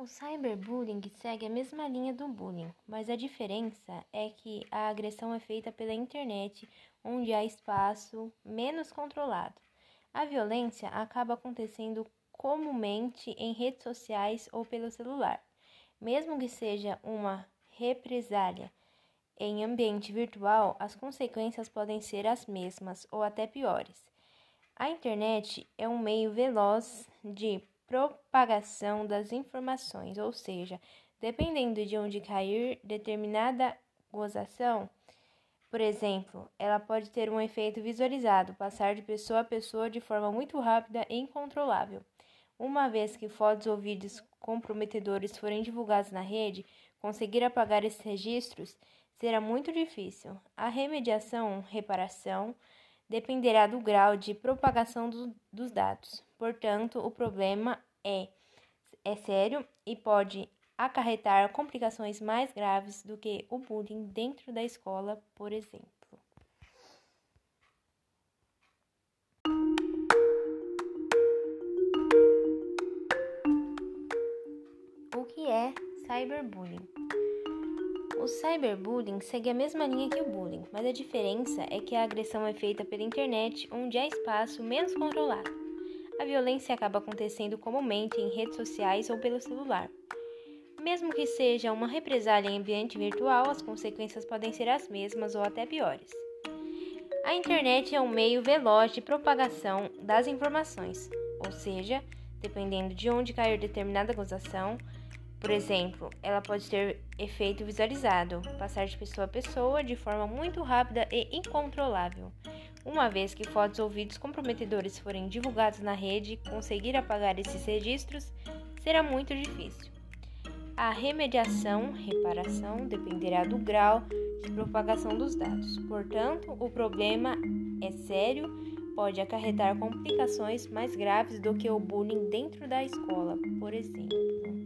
O cyberbullying segue a mesma linha do bullying, mas a diferença é que a agressão é feita pela internet, onde há espaço menos controlado. A violência acaba acontecendo comumente em redes sociais ou pelo celular. Mesmo que seja uma represália em ambiente virtual, as consequências podem ser as mesmas ou até piores. A internet é um meio veloz de propagação das informações, ou seja, dependendo de onde cair determinada gozação, por exemplo, ela pode ter um efeito visualizado, passar de pessoa a pessoa de forma muito rápida e incontrolável. Uma vez que fotos ou vídeos comprometedores forem divulgados na rede, conseguir apagar esses registros será muito difícil. A remediação, reparação, dependerá do grau de propagação do, dos dados. Portanto, o problema é, é sério e pode acarretar complicações mais graves do que o bullying dentro da escola, por exemplo. O que é cyberbullying? O cyberbullying segue a mesma linha que o bullying, mas a diferença é que a agressão é feita pela internet, onde há espaço menos controlado. A violência acaba acontecendo comumente em redes sociais ou pelo celular. Mesmo que seja uma represália em ambiente virtual, as consequências podem ser as mesmas ou até piores. A internet é um meio veloz de propagação das informações, ou seja, dependendo de onde cair determinada acusação, por exemplo, ela pode ter efeito visualizado, passar de pessoa a pessoa de forma muito rápida e incontrolável. Uma vez que fotos ou vídeos comprometedores forem divulgados na rede, conseguir apagar esses registros será muito difícil. A remediação, reparação, dependerá do grau de propagação dos dados. Portanto, o problema é sério, pode acarretar complicações mais graves do que o bullying dentro da escola, por exemplo.